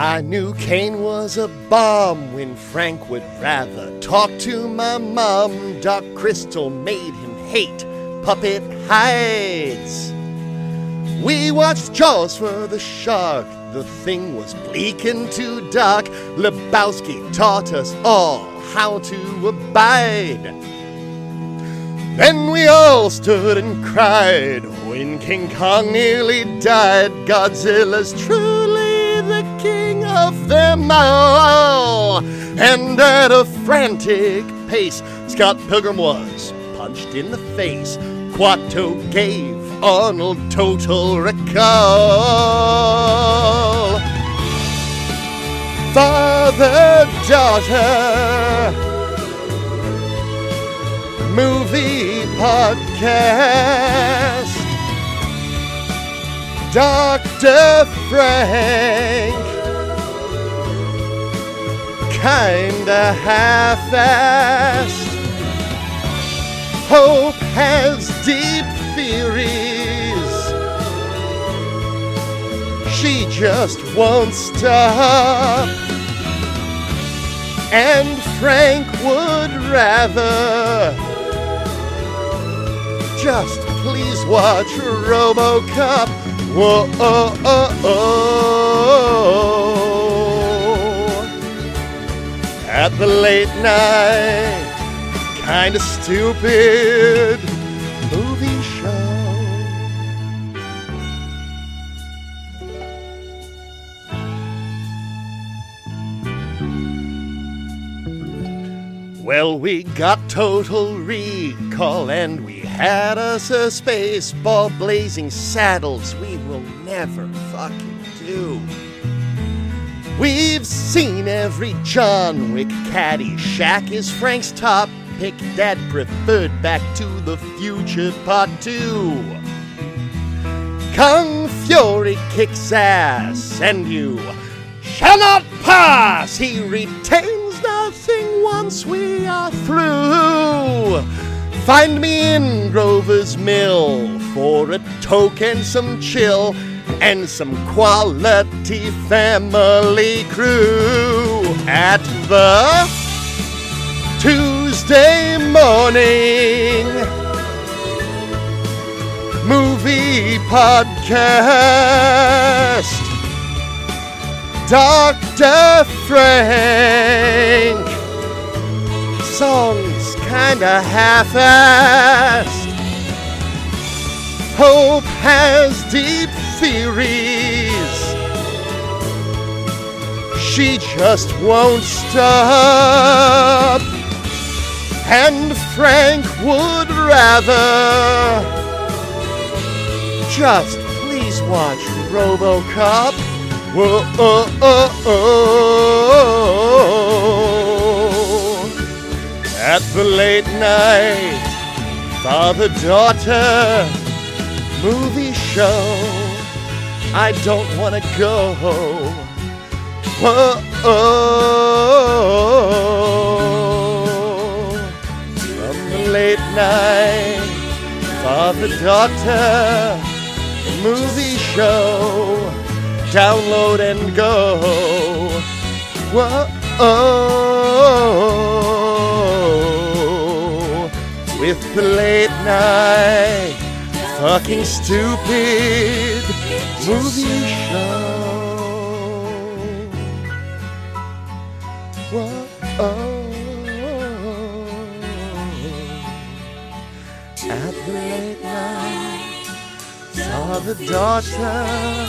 I knew Kane was a bomb when Frank would rather talk to my mom. Doc Crystal made him hate puppet hides. We watched Jaws for the shark. The thing was bleak and too dark. Lebowski taught us all how to abide. Then we all stood and cried when King Kong nearly died. Godzilla's king of them all. And at a frantic pace, Scott Pilgrim was punched in the face. Kuato gave Arnold total recall. Father, daughter, movie podcast. Dr. Frank, kinda half-assed. Hope has deep theories. She just won't stop. And Frank would rather just please watch Robocop. Whoa, oh, oh, oh. At the late night, kinda stupid movie show. Well, we got total recall and we had us a space ball blazing saddles we will never fucking do. We've seen every John Wick caddy. Shack is Frank's top pick. Dad preferred Back to the Future Part 2. Kung Fury kicks ass, and you shall not pass. He retains nothing once we are through. Find me in Grover's Mill for a token, some chill, and some quality family crew at the Tuesday morning movie podcast. Dr. Frank. Songs kinda half-assed. Hope has deep theories. She just won't stop. And Frank would rather just please watch Robocop. Whoa, oh, oh, oh. At the late night father daughter movie show. I don't want to go. Whoa, oh. From the late night father daughter movie show. Download and go. Whoa, oh, with the late night fucking stupid movie show. Whoa, at the late night father daughter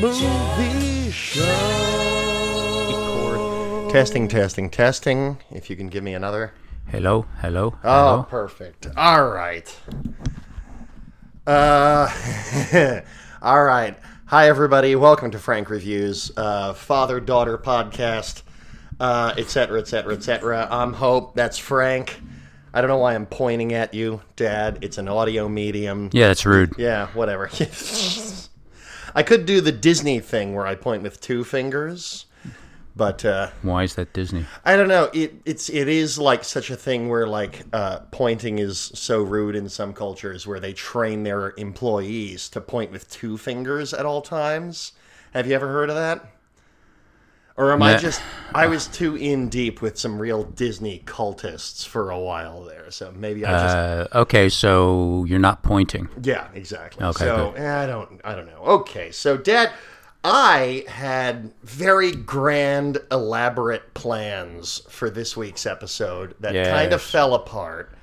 movie show. Testing, testing, testing. If you can give me another. Hello, hello, Oh, hello. perfect. All right. Uh, all right. Hi, everybody. Welcome to Frank Reviews, uh, father daughter podcast, uh, et cetera, et cetera, et cetera. I'm Hope. That's Frank. I don't know why I'm pointing at you, Dad. It's an audio medium. Yeah, that's rude. Yeah, whatever. I could do the Disney thing where I point with two fingers, but uh, Why is that Disney? I don't know. It it's it is like such a thing where like uh, pointing is so rude in some cultures where they train their employees to point with two fingers at all times. Have you ever heard of that? Or am I just I was too in deep with some real Disney cultists for a while there. So maybe I just Uh, okay, so you're not pointing. Yeah, exactly. Okay, so eh, I don't I don't know. Okay, so Dad, I had very grand, elaborate plans for this week's episode that kind of fell apart.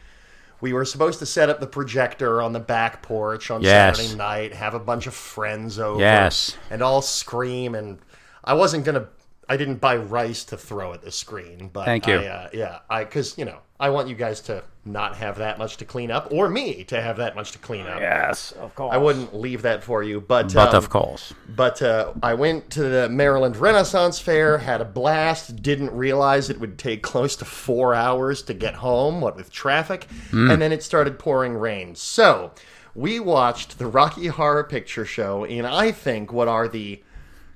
We were supposed to set up the projector on the back porch on Yes. Saturday night, have a bunch of friends over, Yes. and all scream. And I wasn't gonna. I didn't buy rice to throw at the screen, but Thank you. I, uh, yeah, I because you know I want you guys to not have that much to clean up, or me to have that much to clean up. Yes, of course. I wouldn't leave that for you, but But um, of course. but uh, I went to the Maryland Renaissance Fair, had a blast. Didn't realize it would take close to four hours to get home, what with traffic, and then it started pouring rain. So we watched the Rocky Horror Picture Show in, I think, what are the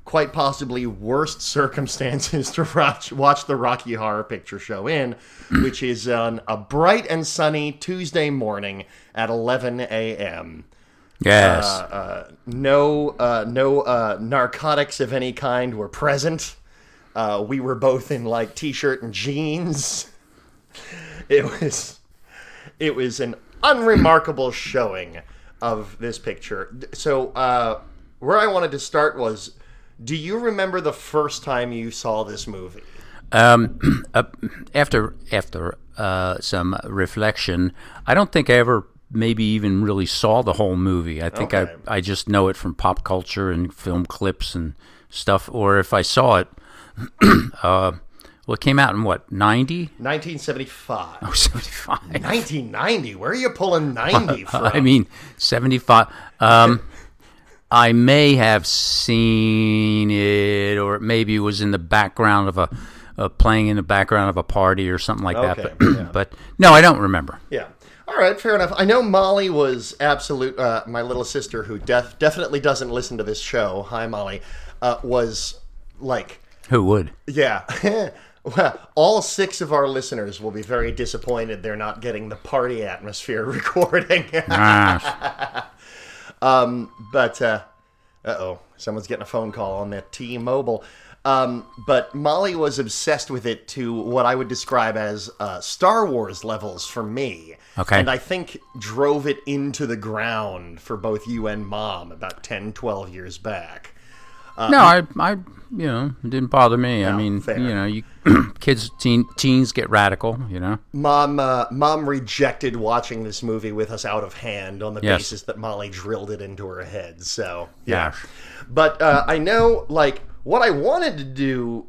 quite possibly worst circumstances to watch, watch the Rocky Horror Picture Show in, which is on a bright and sunny Tuesday morning at 11 a.m Yes. uh, no uh, no uh, narcotics of any kind were present. Uh, we were both in like t-shirt and jeans. It was it was an unremarkable showing of this picture. So uh, where I wanted to start was, do you remember the first time you saw this movie? Um, uh, after after uh, some reflection, I don't think I ever maybe even really saw the whole movie. I think Okay. I I just know it from pop culture and film clips and stuff. Or if I saw it, uh, well, it came out in what ninety? 1975. Oh, 75. 1990. Where are you pulling 90 from? I mean, 75. Um, I may have seen it, or maybe it was in the background of a, uh, playing in the background of a party or something like that. But, yeah. but no, I don't remember. Yeah. All right, fair enough. I know Molly was absolute. Uh, my little sister, who def- definitely doesn't listen to this show. Hi, Molly. Uh, was like, Who would? yeah. Well, All six of our listeners will be very disappointed they're not getting the party atmosphere recording. Ah, but uh oh, someone's getting a phone call on that T-Mobile. Um, but Molly was obsessed with it to what I would describe as uh, Star Wars levels for me. Okay. And I think drove it into the ground for both you and mom about 10, 12 years back. No, I, I, you know, it didn't bother me. I mean, fair. you know, you kids, teen, teens get radical. You know. Mom, uh, mom rejected watching this movie with us out of hand on the Yes. basis that Molly drilled it into her head. So yeah, Yes. but uh, I know like what I wanted to do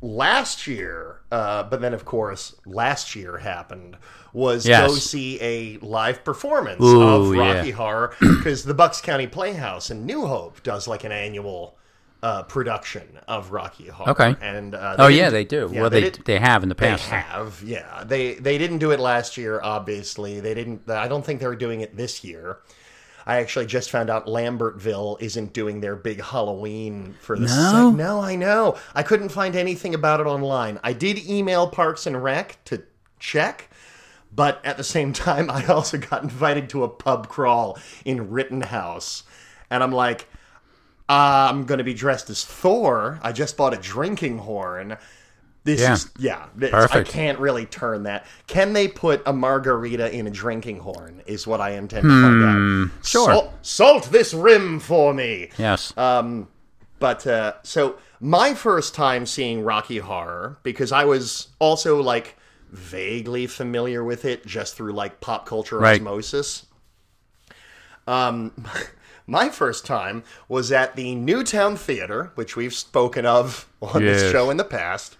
last year, uh, but then of course last year happened was go see a live performance Ooh, of yeah. Rocky Horror because the Bucks County Playhouse in New Hope does like an annual. Uh, production of Rocky Horror. Okay. And uh, Oh yeah, they do. yeah, well, they did- they have in the past. they have, yeah. They they didn't do it last year, obviously. They didn't. I don't think they were doing it this year. I actually just found out Lambertville isn't doing their big Halloween for the No? sec- no, I know. I couldn't find anything about it online. I did email Parks and Rec to check, but at the same time, I also got invited to a pub crawl in Rittenhouse, and I'm like, I'm going to be dressed as Thor. I just bought a drinking horn. This Yeah. is yeah. Perfect. I can't really turn that. Can they put a margarita in a drinking horn? Is what I intend to find out. Hmm, sure. Salt, salt this rim for me. Yes. Um, But uh, so my first time seeing Rocky Horror because I was also like vaguely familiar with it just through like pop culture Right. osmosis. Um, my first time was at the Newtown Theater, which we've spoken of on this show in the past.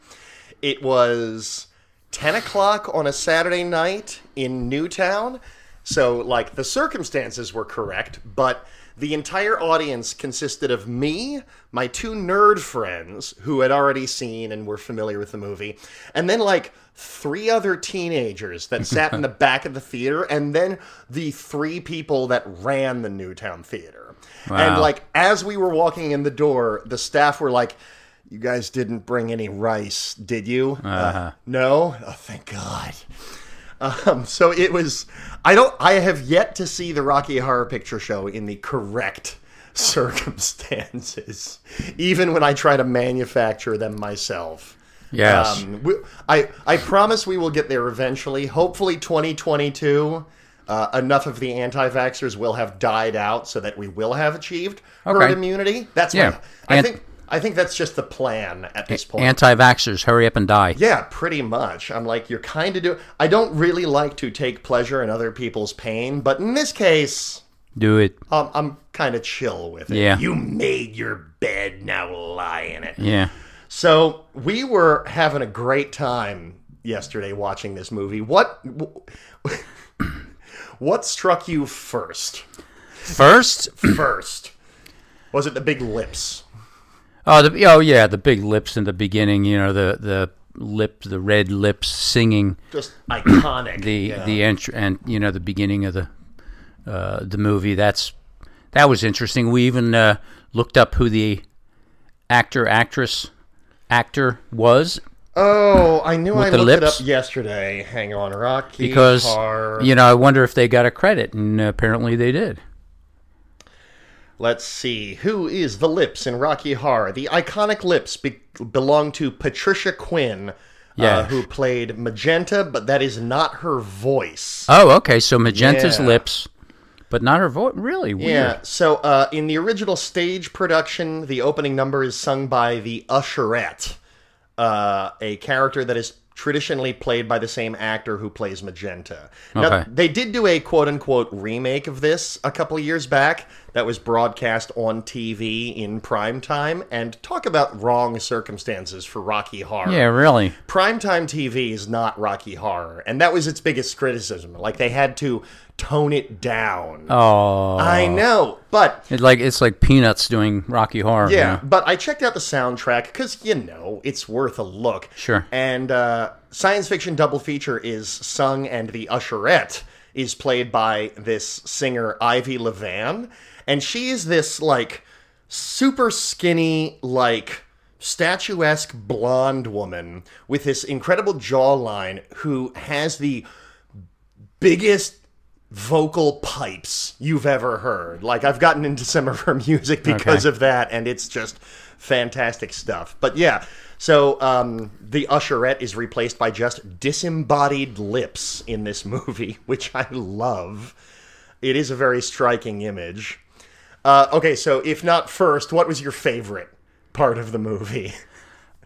It was 10 o'clock on a Saturday night in Newtown. So, like, the circumstances were correct, but the entire audience consisted of me, my two nerd friends who had already seen and were familiar with the movie, and then, like, three other teenagers that sat in the back of the theater, and then the three people that ran the Newtown Theater. And, like, as we were walking in the door, the staff were like, you guys didn't bring any rice, did you? Uh, no? Oh, thank God. Um, so it was. I don't. I have yet to see the Rocky Horror Picture Show in the correct circumstances, even when I try to manufacture them myself. Yes. Um, we, I I promise we will get there eventually. Hopefully, 2022. Uh, enough of the anti-vaxxers will have died out so that we will have achieved herd immunity. That's Yeah. my, I And- think. I think that's just the plan at this point. Anti-vaxxers, hurry up and die. Yeah, pretty much. I'm like, you're kind of doing. I don't really like to take pleasure in other people's pain, but in this case, Do it. um, I'm kind of chill with it. Yeah. You made your bed, now lie in it. Yeah. So we were having a great time yesterday watching this movie. What. What struck you first? First, First. Was it the big lips? Oh, the, oh yeah, the big lips in the beginning. You know, the the lip, the red lips singing Just iconic. the yeah. the entr- and you know the beginning of the uh, the movie. That's that was interesting. We even uh, looked up who the actor, actress, actor was Oh, I knew I looked lips? it up yesterday. Hang on, Rocky because Horror. you know I wonder if they got a credit, and apparently they did. Let's see. Who is the lips in Rocky Horror? The iconic lips be- belong to Patricia Quinn, Yeah. uh, who played Magenta, but that is not her voice. Oh, okay. So Magenta's Yeah. lips, but not her voice. Really weird. Yeah. So uh, in the original stage production, the opening number is sung by the Usherette, uh, a character that is traditionally played by the same actor who plays Magenta. Now, Okay. they did do a quote unquote remake of this a couple of years back that was broadcast on TV in prime time. And talk about wrong circumstances for Rocky Horror Yeah, really. primetime TV is not Rocky Horror, and that was its biggest criticism. Like they had to tone it down. Oh, I know, but it's like it's like Peanuts doing Rocky Horror. yeah, but I checked out the soundtrack because you know it's worth a look. Sure. And uh, science fiction double feature is sung, and the usherette is played by this singer Ivy Levan, and she is this like super skinny like statuesque blonde woman with this incredible jawline who has the biggest vocal pipes you've ever heard. Like I've gotten into some of her music because Okay. of that, and it's just fantastic stuff. But yeah, so um, the usherette is replaced by just disembodied lips in this movie, which I love. It is a very striking image. Uh, okay, so if not first, what was your favorite part of the movie?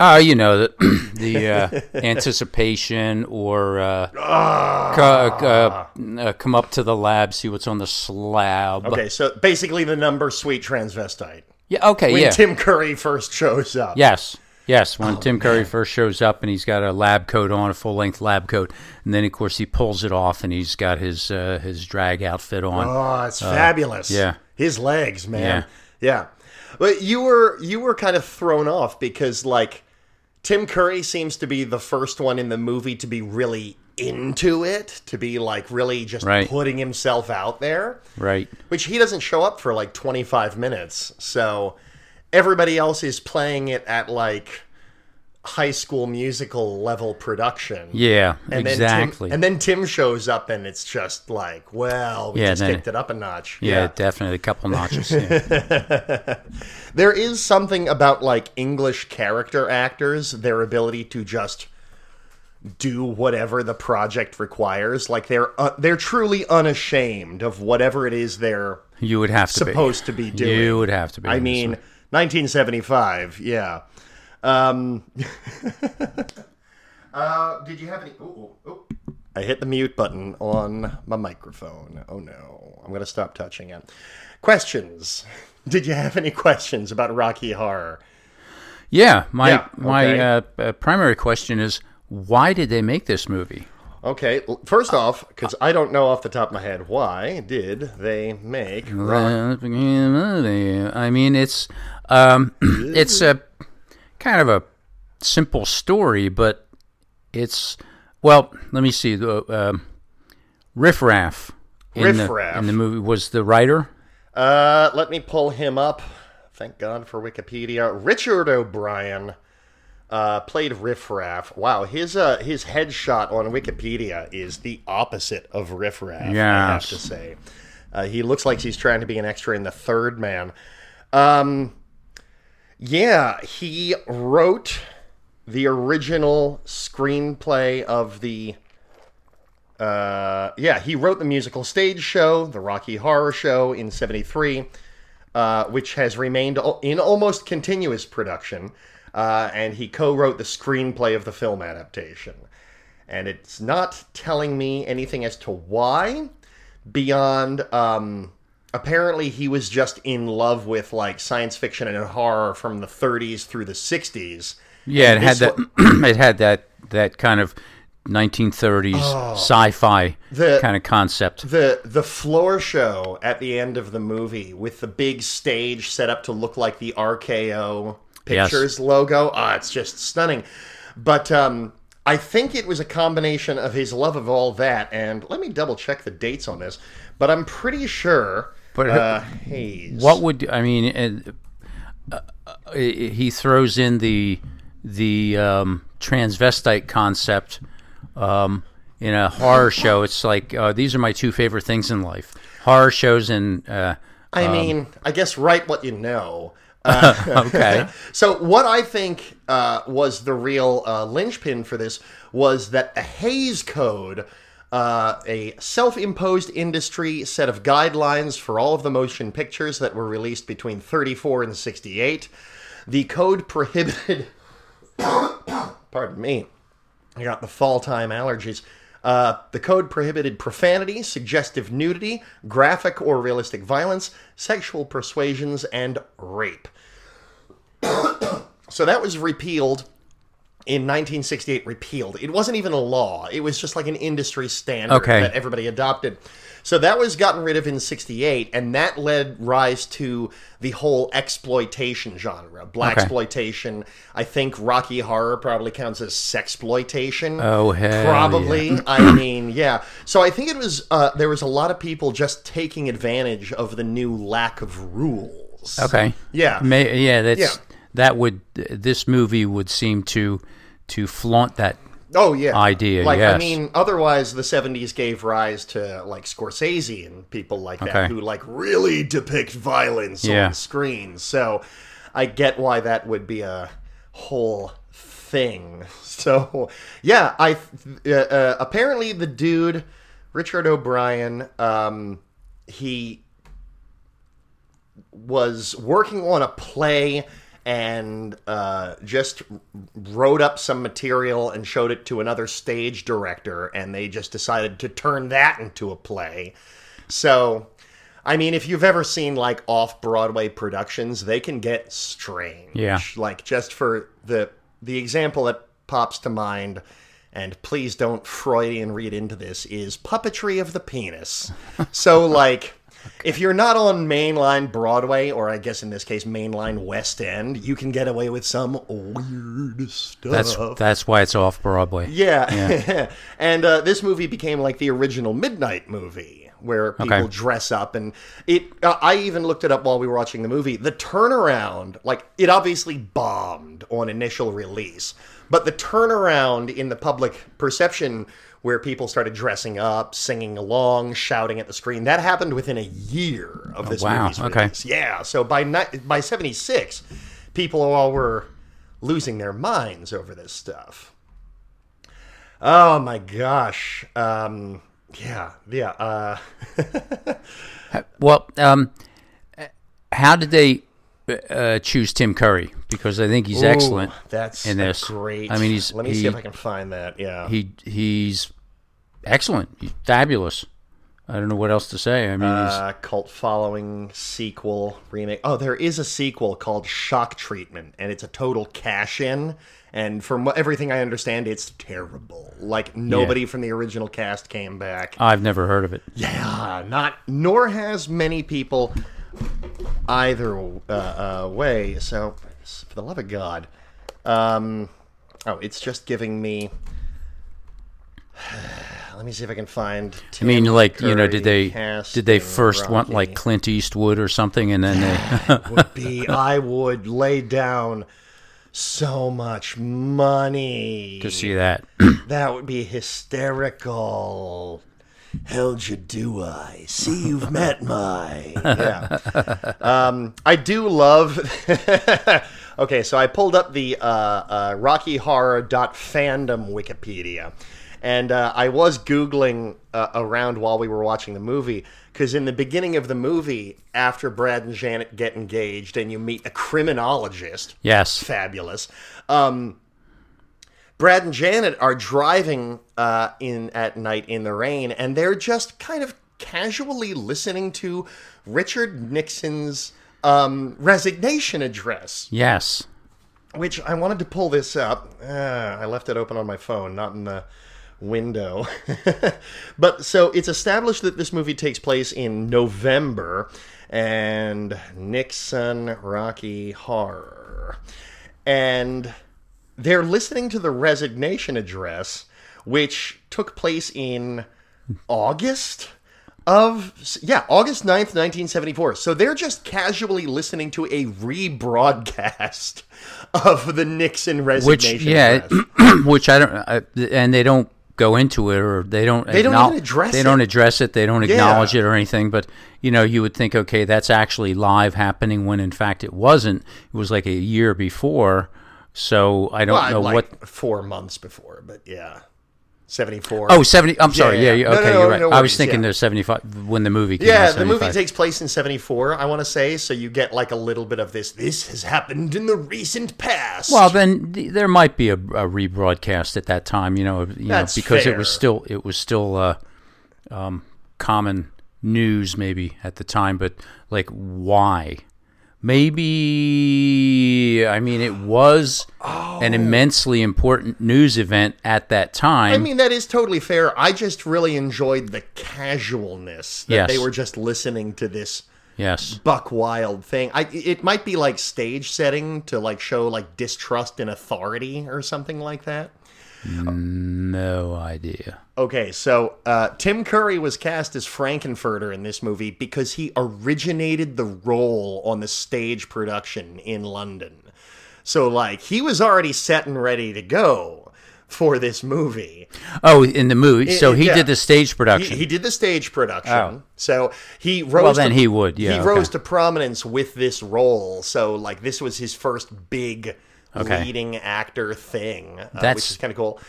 Oh, you know the the uh, anticipation or uh, Ah. uh, uh, come up to the lab, see what's on the slab. Okay, so basically the number sweet transvestite. Yeah. Okay. When yeah. Tim Curry first shows up. yes. Yes. When Oh, Tim Curry first shows up and he's got a lab coat on, a full length lab coat, and then of course he pulls it off and he's got his uh, his drag outfit on. Oh, it's fabulous. yeah. His legs, man. Yeah. But you were you were kind of thrown off because like Tim Curry seems to be the first one in the movie to be really into it, to be like really just Right. putting himself out there, Right. which he doesn't show up for like 25 minutes. So everybody else is playing it at like high school musical level production. Yeah. And exactly. Then Tim, and then Tim shows up, and it's just like, well, we Yeah, just kicked it up a notch. yeah, definitely a couple notches. Yeah. There is something about like English character actors, their ability to just do whatever the project requires. Like they're uh, they're truly unashamed of whatever it is they're You would have to supposed to be doing. You would have to be. I mean, 1975, yeah. Um, uh, did you have any? Ooh, ooh, ooh. I hit the mute button on my microphone. Oh no, I'm going to stop touching it. Questions. Did you have any questions about Rocky Horror? Yeah, my Yeah, my okay. uh, uh, primary question is why did they make this movie? Okay, l- first off, because I don't know off the top of my head, why did they make Rock- I mean, it's um, it's a kind of a simple story, but it's well. Let me see. The um, Riff Raff in Riff the Raff. in the movie was the writer. Uh, let me pull him up. Thank God for Wikipedia. Richard O'Brien uh, played Riff Raff. Wow, his uh, his headshot on Wikipedia is the opposite of Riff Raff. I have to say, uh, he looks like he's trying to be an extra in the Third Man. Um, yeah, he wrote the original screenplay of the. Uh, yeah, he wrote the musical stage show, the Rocky Horror Show, in '73, uh, which has remained in almost continuous production. Uh, and he co-wrote the screenplay of the film adaptation. And it's not telling me anything as to why, beyond um, apparently he was just in love with like science fiction and horror from the 30s through the 60s. Yeah, it had that. it had that that kind of 1930s oh, sci-fi the, kind of concept. The the floor show at the end of the movie with the big stage set up to look like the RKO Pictures yes. logo. Ah, oh, it's just stunning. But um, I think it was a combination of his love of all that, and let me double check the dates on this. But I'm pretty sure. But uh, Hays. What would I mean? Uh, uh, he throws in the the um, transvestite concept um, in a horror show. It's like uh, these are my two favorite things in life: horror shows and. Uh, I um, mean, I guess write what you know. Uh, okay. so what I think uh, was the real uh, linchpin for this was that a Hays Code, uh, a self-imposed industry set of guidelines for all of the motion pictures that were released between 34 and 68, the code prohibited. pardon me. I got the fall time allergies. Uh, the code prohibited profanity, suggestive nudity, graphic or realistic violence, sexual persuasions, and rape. so that was repealed in 1968. Repealed. It wasn't even a law. It was just like an industry standard okay. that everybody adopted. So that was gotten rid of in 68, and that led rise to the whole exploitation genre. Black okay. exploitation. I think Rocky Horror probably counts as sexploitation. Oh, hell Probably. Yeah. I mean, yeah. So I think it was, uh, there was a lot of people just taking advantage of the new lack of rules. Okay. Yeah. May, yeah, that's, yeah. That would, this movie would seem to, to flaunt that Oh yeah, idea. Like yes. I mean, otherwise the '70s gave rise to like Scorsese and people like that okay. who like really depict violence yeah. on screen. So I get why that would be a whole thing. So yeah, I uh, uh, apparently the dude Richard O'Brien, um, he was working on a play and uh, just wrote up some material and showed it to another stage director, and they just decided to turn that into a play. So, I mean, if you've ever seen like off Broadway productions, they can get strange. Yeah. Like just for the the example that pops to mind, and please don't Freudian read into this, is puppetry of the penis. so like if you're not on mainline Broadway, or I guess in this case mainline West End, you can get away with some weird stuff. That's that's why it's off Broadway. Yeah, yeah. and uh, this movie became like the original Midnight movie, where people okay. dress up, and it. Uh, I even looked it up while we were watching the movie. The turnaround, like it obviously bombed on initial release, but the turnaround in the public perception where people started dressing up, singing along, shouting at the screen. That happened within a year of oh, this oh, wow. movie's release. Yeah, so by by 76, people all were losing their minds over this stuff. Oh my gosh. Um, yeah, yeah. Uh... well, um, how did they uh, choose Tim Curry? Because I think he's Ooh, excellent. That's in this. great. I mean, he's. Let me he, see if I can find that. Yeah, he he's excellent, he's fabulous. I don't know what else to say. I mean, uh, cult following sequel remake. Oh, there is a sequel called Shock Treatment, and it's a total cash in. And from everything I understand, it's terrible. Like nobody yeah. from the original cast came back. I've never heard of it. Yeah, not. Nor has many people either uh, uh, way. So, for the love of God, um, oh, it's just giving me. Let me see if I can find. Tim I mean, like Curry you know, did they did they first Rocky. want like Clint Eastwood or something, and then they would be? I would lay down so much money to see that. that would be hysterical. How'd you do I? See you've met my. Yeah. Um, I do love. okay, so I pulled up the uh, uh, fandom Wikipedia. And uh, I was Googling uh, around while we were watching the movie because in the beginning of the movie, after Brad and Janet get engaged and you meet a criminologist, Yes. fabulous. Um, Brad and Janet are driving uh, in at night in the rain, and they're just kind of casually listening to Richard Nixon's um, resignation address. Yes. Which I wanted to pull this up. Uh, I left it open on my phone, not in the window. but so it's established that this movie takes place in November, and Nixon Rocky Horror, and they're listening to the resignation address, which took place in August of yeah august 9th 1974 so they're just casually listening to a rebroadcast of the nixon Which resignation yeah, address. which I don't, I, and they don't go into it or they don't. They don't address They it. don't address it. They don't Yeah. acknowledge it or anything. But you know, you would think, okay, that's actually live happening when in fact it wasn't. It was like a year before. So I don't Well, know like what. four months before but yeah 74 Oh, 70. I'm sorry. yeah. Yeah. No, no, okay. no, you're right. no I was thinking yeah. there's 75 when the movie came yeah the movie takes place in 74 i want to say so you get like a little bit of this this has happened in the recent past Well, then there might be a, a rebroadcast at that time, you know, you know, because it was still it was still uh, um, common news maybe at the time, but like why? Maybe I mean it was an oh. immensely important news event at that time. I mean, that is totally fair. I just really enjoyed the casualness that Yes. they were just listening to this yes, buck wild thing. I, it might be like stage setting to like show like distrust in authority or something like that. No idea. Okay, so uh, Tim Curry was cast as Frank-N-Furter in this movie because he originated the role on the stage production in London. So, like, he was already set and ready to go for this movie. Oh, in the movie, so he yeah. did the stage production. he did the stage production. Oh. So he rose. Well, then to, he would, yeah, He okay. rose to prominence with this role. So like this was his first big Okay. leading actor thing, uh, which is kind of cool.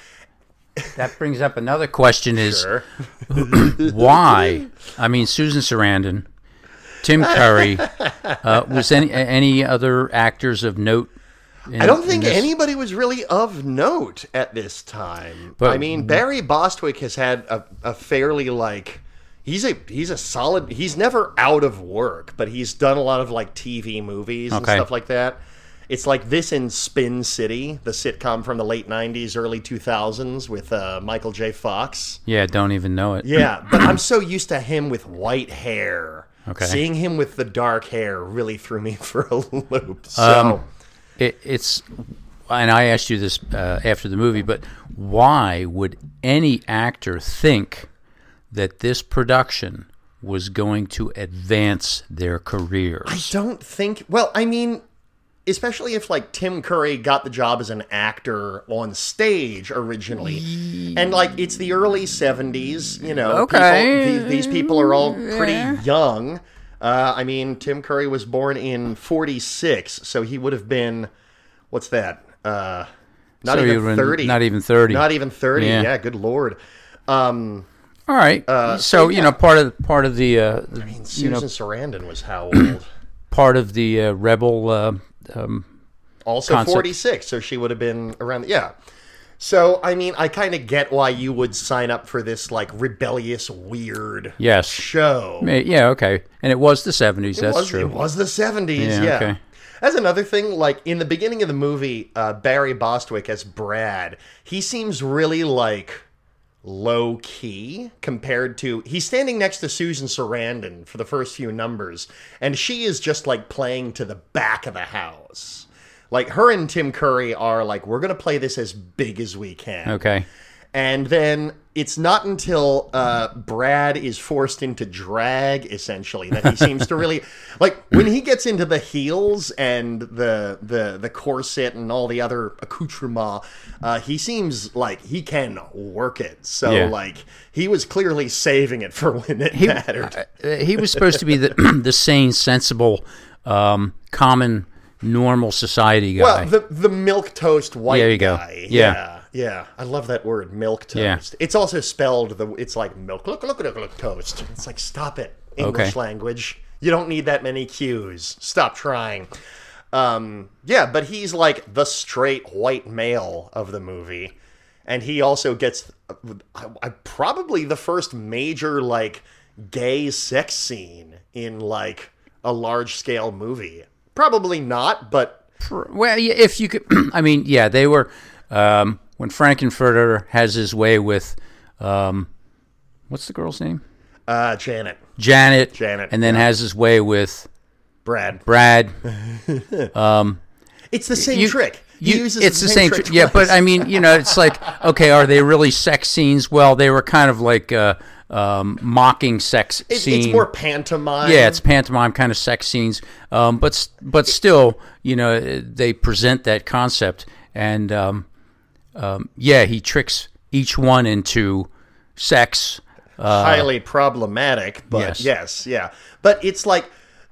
that brings up another question: Is Sure. why? I mean, Susan Sarandon, Tim Curry. Uh, was any any other actors of note? in- I don't think anybody was really of note at this time. But- I mean, Barry Bostwick has had a, a fairly like he's a he's a solid. He's never out of work, but he's done a lot of like TV movies and Okay. stuff like that. It's like this in Spin City, the sitcom from the late '90s, early 2000s with uh, Michael J. Fox. Yeah, don't even know it. Yeah, but I'm so used to him with white hair. Okay. Seeing him with the dark hair really threw me for a loop. So. Um, It, it's, and I asked you this uh, after the movie, but why would any actor think that this production was going to advance their careers? I don't think. Well, I mean, especially if like Tim Curry got the job as an actor on stage originally, and like it's the early '70s. You know, Okay. people, these, these people are all pretty young. Uh, I mean, Tim Curry was born in '46, so he would have been what's that? Uh, not So even thirty. not even 30. Not even thirty. Yeah. Yeah, good lord. Um, All right. Uh, so you know, part of part of the, uh, I mean, you Susan know Sarandon was how old? part of the uh, rebel. Um, also concept. 46 so she would have been around yeah so i mean i kind of get why you would sign up for this like rebellious weird yes. show Yeah. Okay. And it was the seventies. it That's was, true. it was the 70s Yeah, yeah, okay. As another thing, like in the beginning of the movie, uh, Barry Bostwick as Brad, he seems really like low key compared to he's standing next to Susan Sarandon for the first few numbers, and she is just like playing to the back of the house. Like her and Tim Curry are like, we're gonna play this as big as we can. Okay. And then it's not until uh, Brad is forced into drag, essentially, that he seems to really like when he gets into the heels and the the the corset and all the other accoutrement. Uh, he seems like he can work it. So Yeah. like he was clearly saving it for when it mattered. Uh, he was supposed to be the the sane, sensible, um, common, normal society guy. Well, the the milk toast white There you go. guy. Yeah. yeah. Yeah, I love that word, milk toast. Yeah. It's also spelled the. It's like milk. Look, look, look, look, toast. It's like stop it, English Okay. language. You don't need that many cues. Stop trying. Um, yeah, but he's like the straight white male of the movie, and he also gets I, I, probably the first major like gay sex scene in like a large scale movie. Probably not, but Well, if you could, I mean, yeah, they were um, when Frank-N-Furter has his way with, um, what's the girl's name? uh, Janet, Janet. Janet, and then yeah. has his way with Brad. Brad. Um, it's the same You- trick. You- it's the same, trick tr- yeah. But. I mean, you know, it's like, okay, are they really sex scenes? Well, they were kind of like uh, um, mocking sex It- scene. it's more pantomime. Yeah, it's pantomime kind of sex scenes, um, but but still, you know, they present that concept, and um, um, yeah, he tricks each one into sex. highly problematic, but yes. yes. yeah. But it's like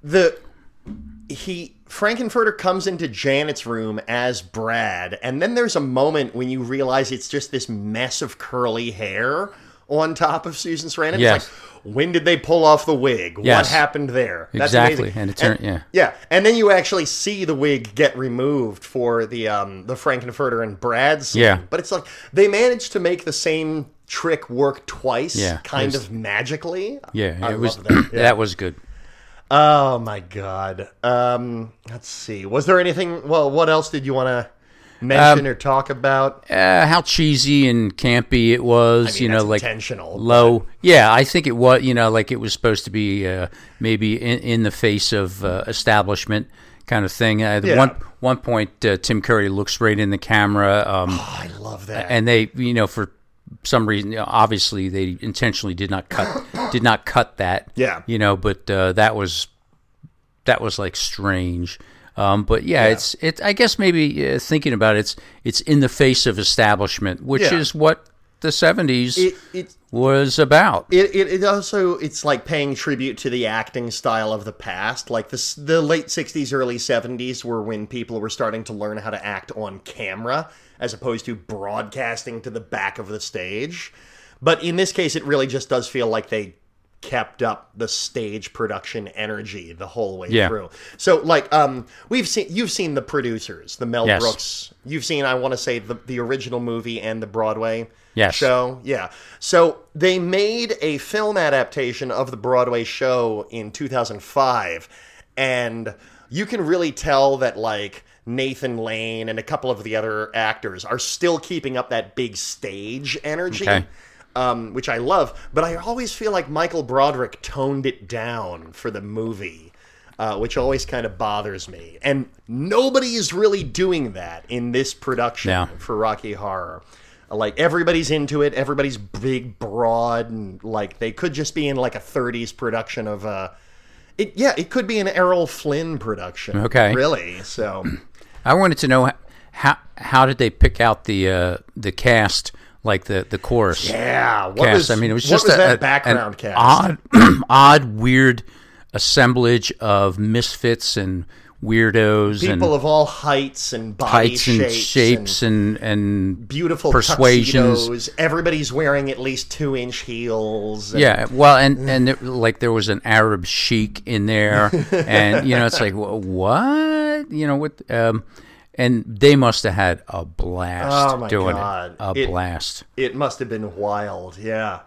the he Frank-N-Furter comes into Janet's room as Brad, and then there's a moment when you realize it's just this mess of curly hair on top of Susan Sarandon. Yes. It's like, when did they pull off the wig? What happened there? Exactly, amazing. and it turned- yeah. Yeah, and then you actually see the wig get removed for the um the Frank-N-Furter and Brad scene. Yeah. But it's like they managed to make the same trick work twice, Yeah, kind was- of magically. Yeah, I it was that. Yeah. that was good. Oh my god. Um, let's see. Was there anything? Well, what else did you want to mention Um, or talk about? Uh, how cheesy and campy it was, I mean, you know, like intentional, low. Yeah, I think it was, you know, like it was supposed to be uh, maybe in, in the face of uh, establishment kind of thing. Uh, Yeah. One one point, uh, Tim Curry looks right in the camera, um, Oh, I love that. and they, you know, for some reason, obviously they intentionally did not cut did not cut that. Yeah. you know, but uh, that was that was like strange. Um, but yeah, it's it. I guess maybe uh, thinking about it, it's it's in the face of establishment, which Yeah. is what the '70s it, it was about. It, it, it also it's like paying tribute to the acting style of the past like this the late 60s early 70s were when people were starting to learn how to act on camera as opposed to broadcasting to the back of the stage but in this case it really just does feel like they kept up the stage production energy the whole way Yeah. through so like um we've seen you've seen the producers the mel Yes. brooks you've seen i want to say the, the original movie and the broadway Yes. show yeah. So they made a film adaptation of the Broadway show in 2005, and you can really tell that like Nathan Lane and a couple of the other actors are still keeping up that big stage energy. Okay. Um, which I love, but I always feel like Michael Broderick toned it down for the movie, uh, which always kind of bothers me. And nobody is really doing that in this production Yeah. for Rocky Horror. Like everybody's into it. Everybody's big, broad, and like they could just be in like a '30s production of uh It yeah, it could be an Errol Flynn production. Okay. really. So I wanted to know how how did they pick out the uh, the cast, like the the chorus yeah, what cast? was I mean, it was just was a, that a- background cast. odd, odd, weird assemblage of misfits and weirdos People and of all heights and body heights and shapes, shapes and and, beautiful persuasions. tuxedos. Everybody's wearing at least two inch heels. and- Yeah, well, and and like there was an Arab sheik in there, and you know it's like what you know what, um, and they must have had a blast Oh, my doing God. it, a It- blast. It must have been wild, yeah.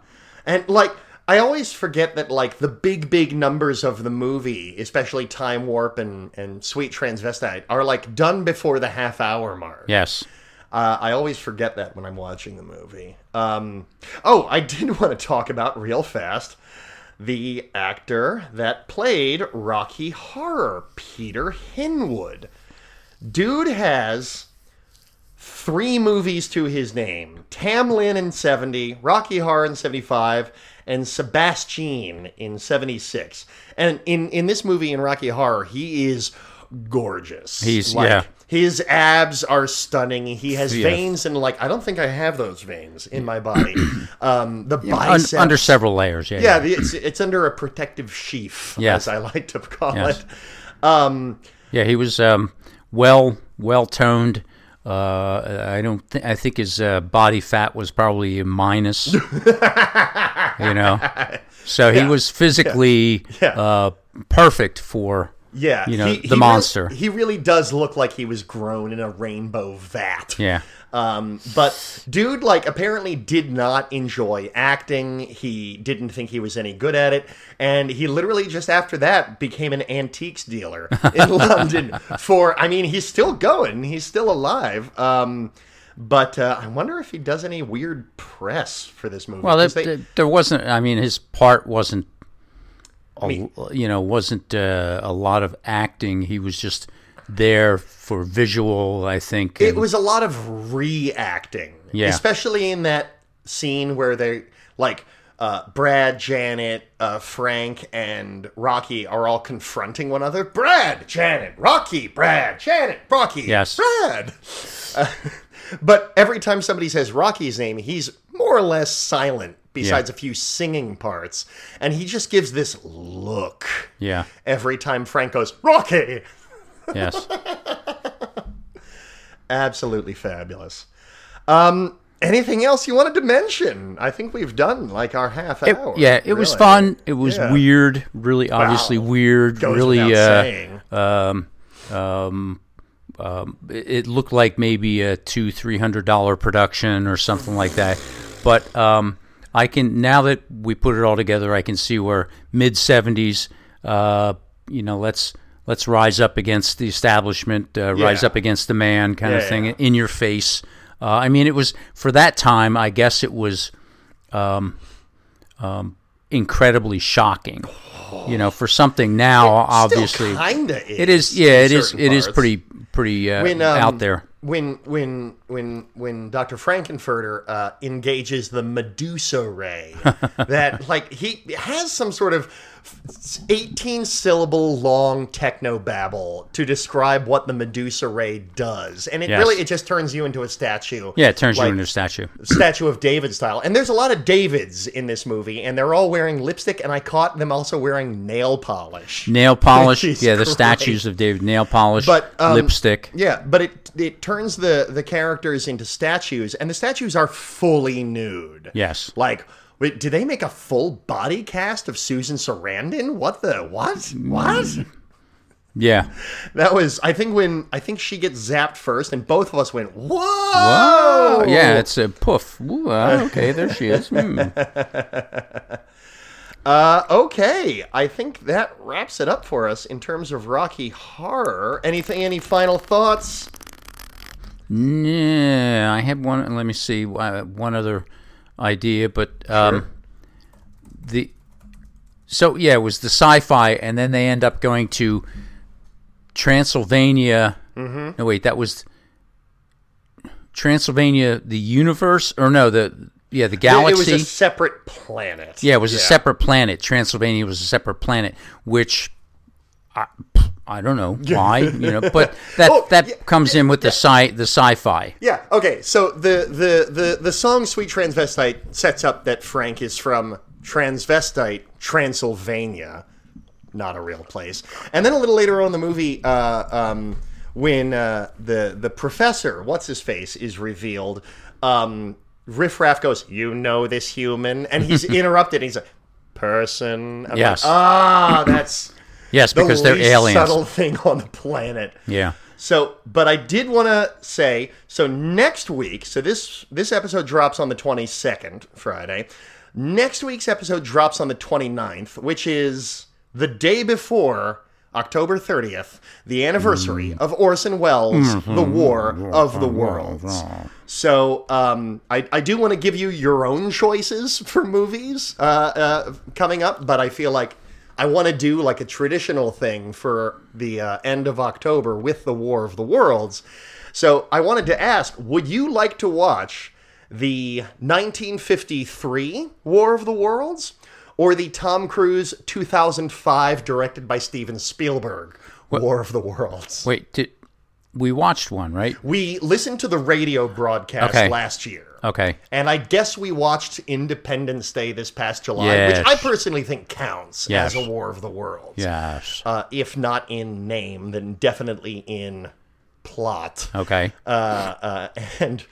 And like I always forget that like the big big numbers of the movie, especially Time Warp and and Sweet Transvestite, are like done before the half hour mark. Yes, Uh, I always forget that when I'm watching the movie. Um, oh, I did want to talk about real fast the actor that played Rocky Horror, Peter Hinwood. Dude has three movies to his name Tam Lin in 70, Rocky Horror in 75, and Sebastian in 76. And in, in this movie, in Rocky Horror, he is gorgeous. He's- yeah. His abs are stunning. He has Yeah. veins and like I don't think I have those veins in my body. um, the Un- biceps under several layers. Yeah. yeah, the, it's it's under a protective sheath, Yes. as I like to call Yes. it. Um, Yeah, he was um, well well toned. Uh, I don't. Th- I think his uh, body fat was probably a minus. you know, so he was physically Yeah. Uh, perfect for. Yeah, You know, he- the he really- monster. he really does look like he was grown in a rainbow vat. Yeah. Um, but dude, like, apparently did not enjoy acting. He didn't think he was any good at it, and he literally just after that became an antiques dealer in London. For I mean, he's still going. He's still alive. Um, but uh, I wonder if he does any weird press for this movie. Well, there, they- there wasn't. I mean, his part wasn't. A, you know, wasn't uh, a lot of acting. He was just there for visual. I think. It was a lot of reacting. Yeah. Especially in that scene where they, like, uh, Brad, Janet, uh, Frank, and Rocky are all confronting one another. Brad, Janet, Rocky, Brad, Janet, Rocky, Yes. Brad. Uh, but every time somebody says Rocky's name, he's more or less silent, besides a few singing parts. And he just gives this look Yeah. every time Frank goes, Rocky! Yes. Absolutely fabulous. Um, anything else you wanted to mention? I think we've done like our half It- hour. yeah, it was fun. It was Yeah. weird, really obviously Wow. weird, Goes really uh, saying. um, um, um, it it looked like maybe a two, three hundred dollar production or something like that. But um, I can now that we put it all together, I can see where mid seventies. Uh, you know, let's let's rise up against the establishment, uh, rise up against the man, kind of thing, yeah. in your face. Uh, I mean, it was for that time. I guess it was incredibly shocking. You know, for something now, obviously, kinda is. it is. Yeah, it is. certain It is pretty pretty uh, When, um, out there. When when when when Dr. Frank-N-Furter uh, engages the Medusa ray, that like he has some sort of eighteen syllable long techno babble to describe what the Medusa ray does, and it Yes. really it just turns you into a statue. Yeah, it turns like, you into a statue. statue of David style. And there's a lot of Davids in this movie, and they're all wearing lipstick, and I caught them also wearing nail polish. Nail polish. Yeah, the great. statues of David. Nail polish. But, um, lipstick. Yeah, but it it turns the the characters into statues, and the statues are fully nude. Yes. Like, wait, did they make a full body cast of Susan Sarandon? What the what? What? Yeah. That was I think when I think she gets zapped first, and both of us went, "Whoa!" Oh, yeah. It's a poof. Ooh, uh, okay, there she is. Hmm. Uh, okay, I think that wraps it up for us in terms of Rocky Horror. Anything? Any final thoughts? Yeah, I had one. Let me see. uh, One other idea, but um, the so yeah, it was the sci-fi, and then they end up going to Transylvania. Mm-hmm. No, wait, that was Transylvania, the universe, or no, the yeah, the galaxy. It was a separate planet. Yeah, it was a separate planet. Transylvania was a separate planet, which I, I don't know why, you know, but that Oh, that yeah, comes in with the sci the sci-fi. Yeah. Okay. So the the the the song "Sweet Transvestite" sets up that Frank is from Transvestite, Transylvania, not a real place. And then a little later on in the movie, uh, um, when uh, the the professor, what's his face, is revealed, um, Riff Raff goes, "You know this human," and he's interrupted. He's a person. I'm Yes. ah, that's Yes, the because they're least aliens. subtle thing on the planet. Yeah. So, but I did want to say so next week. So this this episode drops on the 22nd, Friday. Next week's episode drops on the 29th, which is the day before October 30th, the anniversary of Orson Welles' The War of the Worlds. So um, I, I do want to give you your own choices for movies uh, uh, coming up, but I feel like I want to do like a traditional thing for the uh, end of October with the War of the Worlds. So I wanted to ask, would you like to watch the 1953 War of the Worlds or the Tom Cruise 2005 directed by Steven Spielberg War of the Worlds? Wait, did, we watched one, right? We listened to the radio broadcast Okay. last year. Okay. And I guess we watched Independence Day this past July, Yes. which I personally think counts Yes. as a War of the Worlds. Yes. Uh, if not in name, then definitely in plot. Okay. Uh, uh, and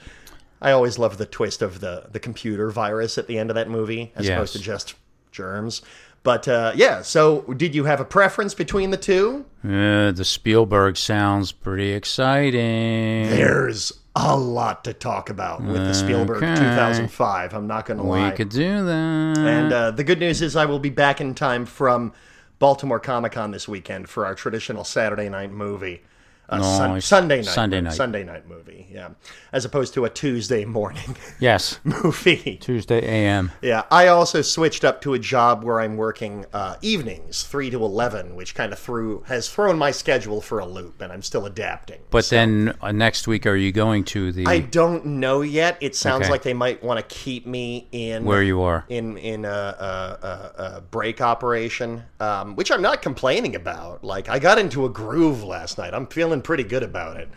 I always love the twist of the, the computer virus at the end of that movie, as Yes. opposed to just germs. But uh, yeah, so did you have a preference between the two? Uh, the Spielberg sounds pretty exciting. There's a lot to talk about with the Spielberg Okay. 2005. I'm not going to lie. we could do that. And uh, the good news is I will be back in time from Baltimore Comic Con this weekend for our traditional Saturday night movie. Uh, Sun- Sunday night. Sunday night. Sunday night movie, yeah. As opposed to a Tuesday morning yes. movie. Tuesday a.m. Yeah, I also switched up to a job where I'm working uh, evenings, three to eleven, which kind of threw has thrown my schedule for a loop, and I'm still adapting. But then uh, next week, are you going to the I don't know yet. It sounds Okay. like they might want to keep me in where you are? in in a, a, a, a break operation, um, which I'm not complaining about. Like I got into a groove last night. I'm feeling pretty good about it.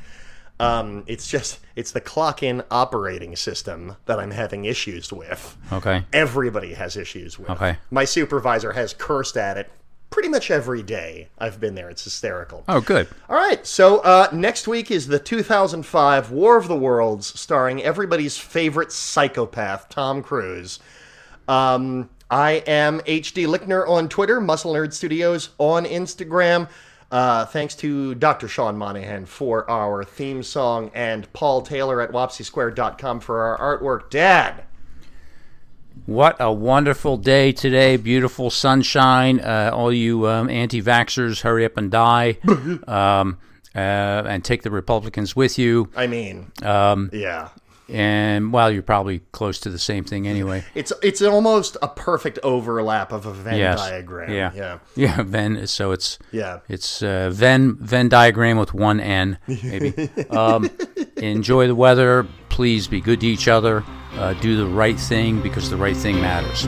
Um, it's just it's the clock in operating system that I'm having issues with. Okay. Everybody has issues with. Okay. My supervisor has cursed at it pretty much every day I've been there. It's hysterical. Oh, good. All right, so uh, next week is the 2005 War of the Worlds, starring everybody's favorite psychopath, Tom Cruise. Um, I am HD Lickner on Twitter, Muscle Nerd Studios on Instagram. Uh, thanks to Dr. Sean Monahan for our theme song and Paul Taylor at wopsysquare.com for our artwork. Dad, What a wonderful day today. Beautiful sunshine. Uh, all you um, anti vaxxers, hurry up and die. um, uh, and take the Republicans with you. I mean, Um, yeah. And, well, you're probably close to the same thing anyway. It's it's almost a perfect overlap of a Venn Yes. diagram. Yeah. Yeah. Yeah, Venn. So it's Yeah. it's uh, Venn Venn diagram with one N, maybe. um, enjoy the weather. Please be good to each other. Uh, do the right thing because the right thing matters.